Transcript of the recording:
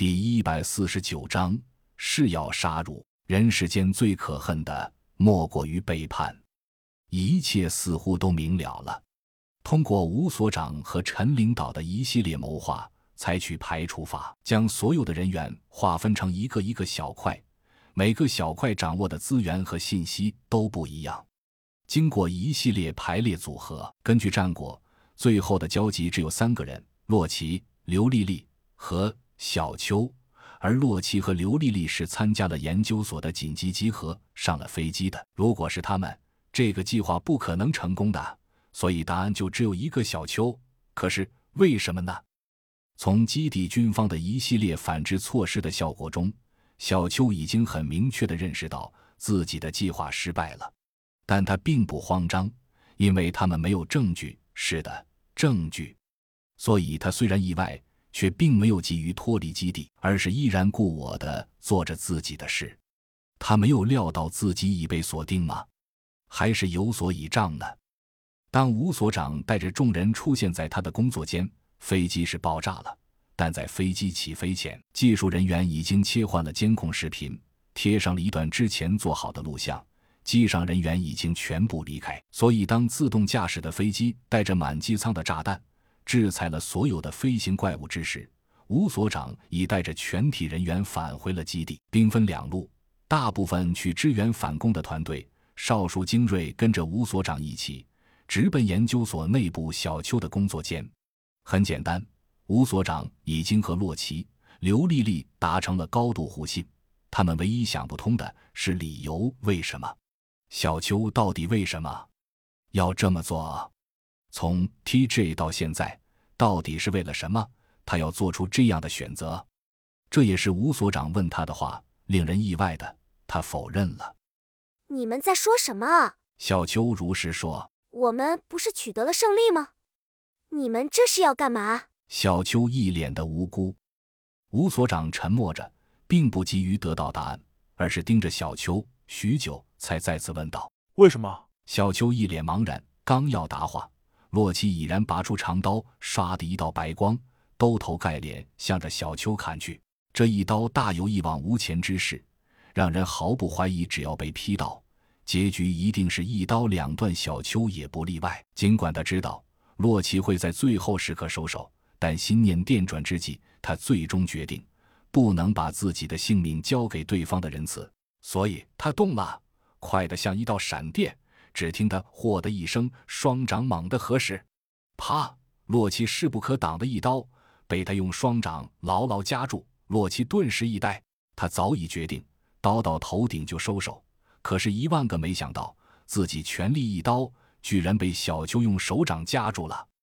第一百四十九章是要杀戮。人世间最可恨的，莫过于背叛。一切似乎都明了了。通过吴所长和陈领导的一系列谋划，采取排除法，将所有的人员划分成一个一个小块，每个小块掌握的资源和信息都不一样。经过一系列排列组合，根据战果，最后的交集只有三个人：洛奇、刘丽丽和。小邱，而洛奇和刘丽丽是参加了研究所的紧急集合，上了飞机的。如果是他们，这个计划不可能成功的。所以答案就只有一个小邱。可是为什么呢？从基地军方的一系列反制措施的效果中，小邱已经很明确的认识到自己的计划失败了。但他并不慌张，因为他们没有证据。是的，证据。所以他虽然意外。却并没有急于脱离基地，而是依然故我的做着自己的事。他没有料到自己已被锁定吗？还是有所倚仗呢？当吴所长带着众人出现在他的工作间，飞机是爆炸了。但在飞机起飞前，技术人员已经切换了监控视频，贴上了一段之前做好的录像。机上人员已经全部离开，所以当自动驾驶的飞机带着满机舱的炸弹。制裁了所有的飞行怪物之时，吴所长已带着全体人员返回了基地，兵分两路，大部分去支援反攻的团队，少数精锐跟着吴所长一起直奔研究所内部小邱的工作间。很简单，吴所长已经和洛奇、刘丽丽达成了高度互信，他们唯一想不通的是理由：为什么小邱到底为什么要这么做？从 TJ 到现在。到底是为了什么？他要做出这样的选择，这也是吴所长问他的话。令人意外的，他否认了。你们在说什么？小秋如实说：“我们不是取得了胜利吗？你们这是要干嘛？”小秋一脸的无辜。吴所长沉默着，并不急于得到答案，而是盯着小秋，许久才再次问道：“为什么？”小秋一脸茫然，刚要答话。洛奇已然拔出长刀，唰的一道白光，兜头盖脸向着小邱砍去。这一刀大有一往无前之势，让人毫不怀疑，只要被劈到，结局一定是一刀两断。小邱也不例外。尽管他知道洛奇会在最后时刻收手，但心念电转之际，他最终决定不能把自己的性命交给对方的仁慈，所以他动了，快得像一道闪电。只听他“嚯”的一声，双掌猛地合十，啪！洛奇势不可挡的一刀被他用双掌牢牢夹住。洛奇顿时一呆，他早已决定刀到头顶就收手，可是，一万个没想到，自己全力一刀，居然被小秋用手掌夹住了。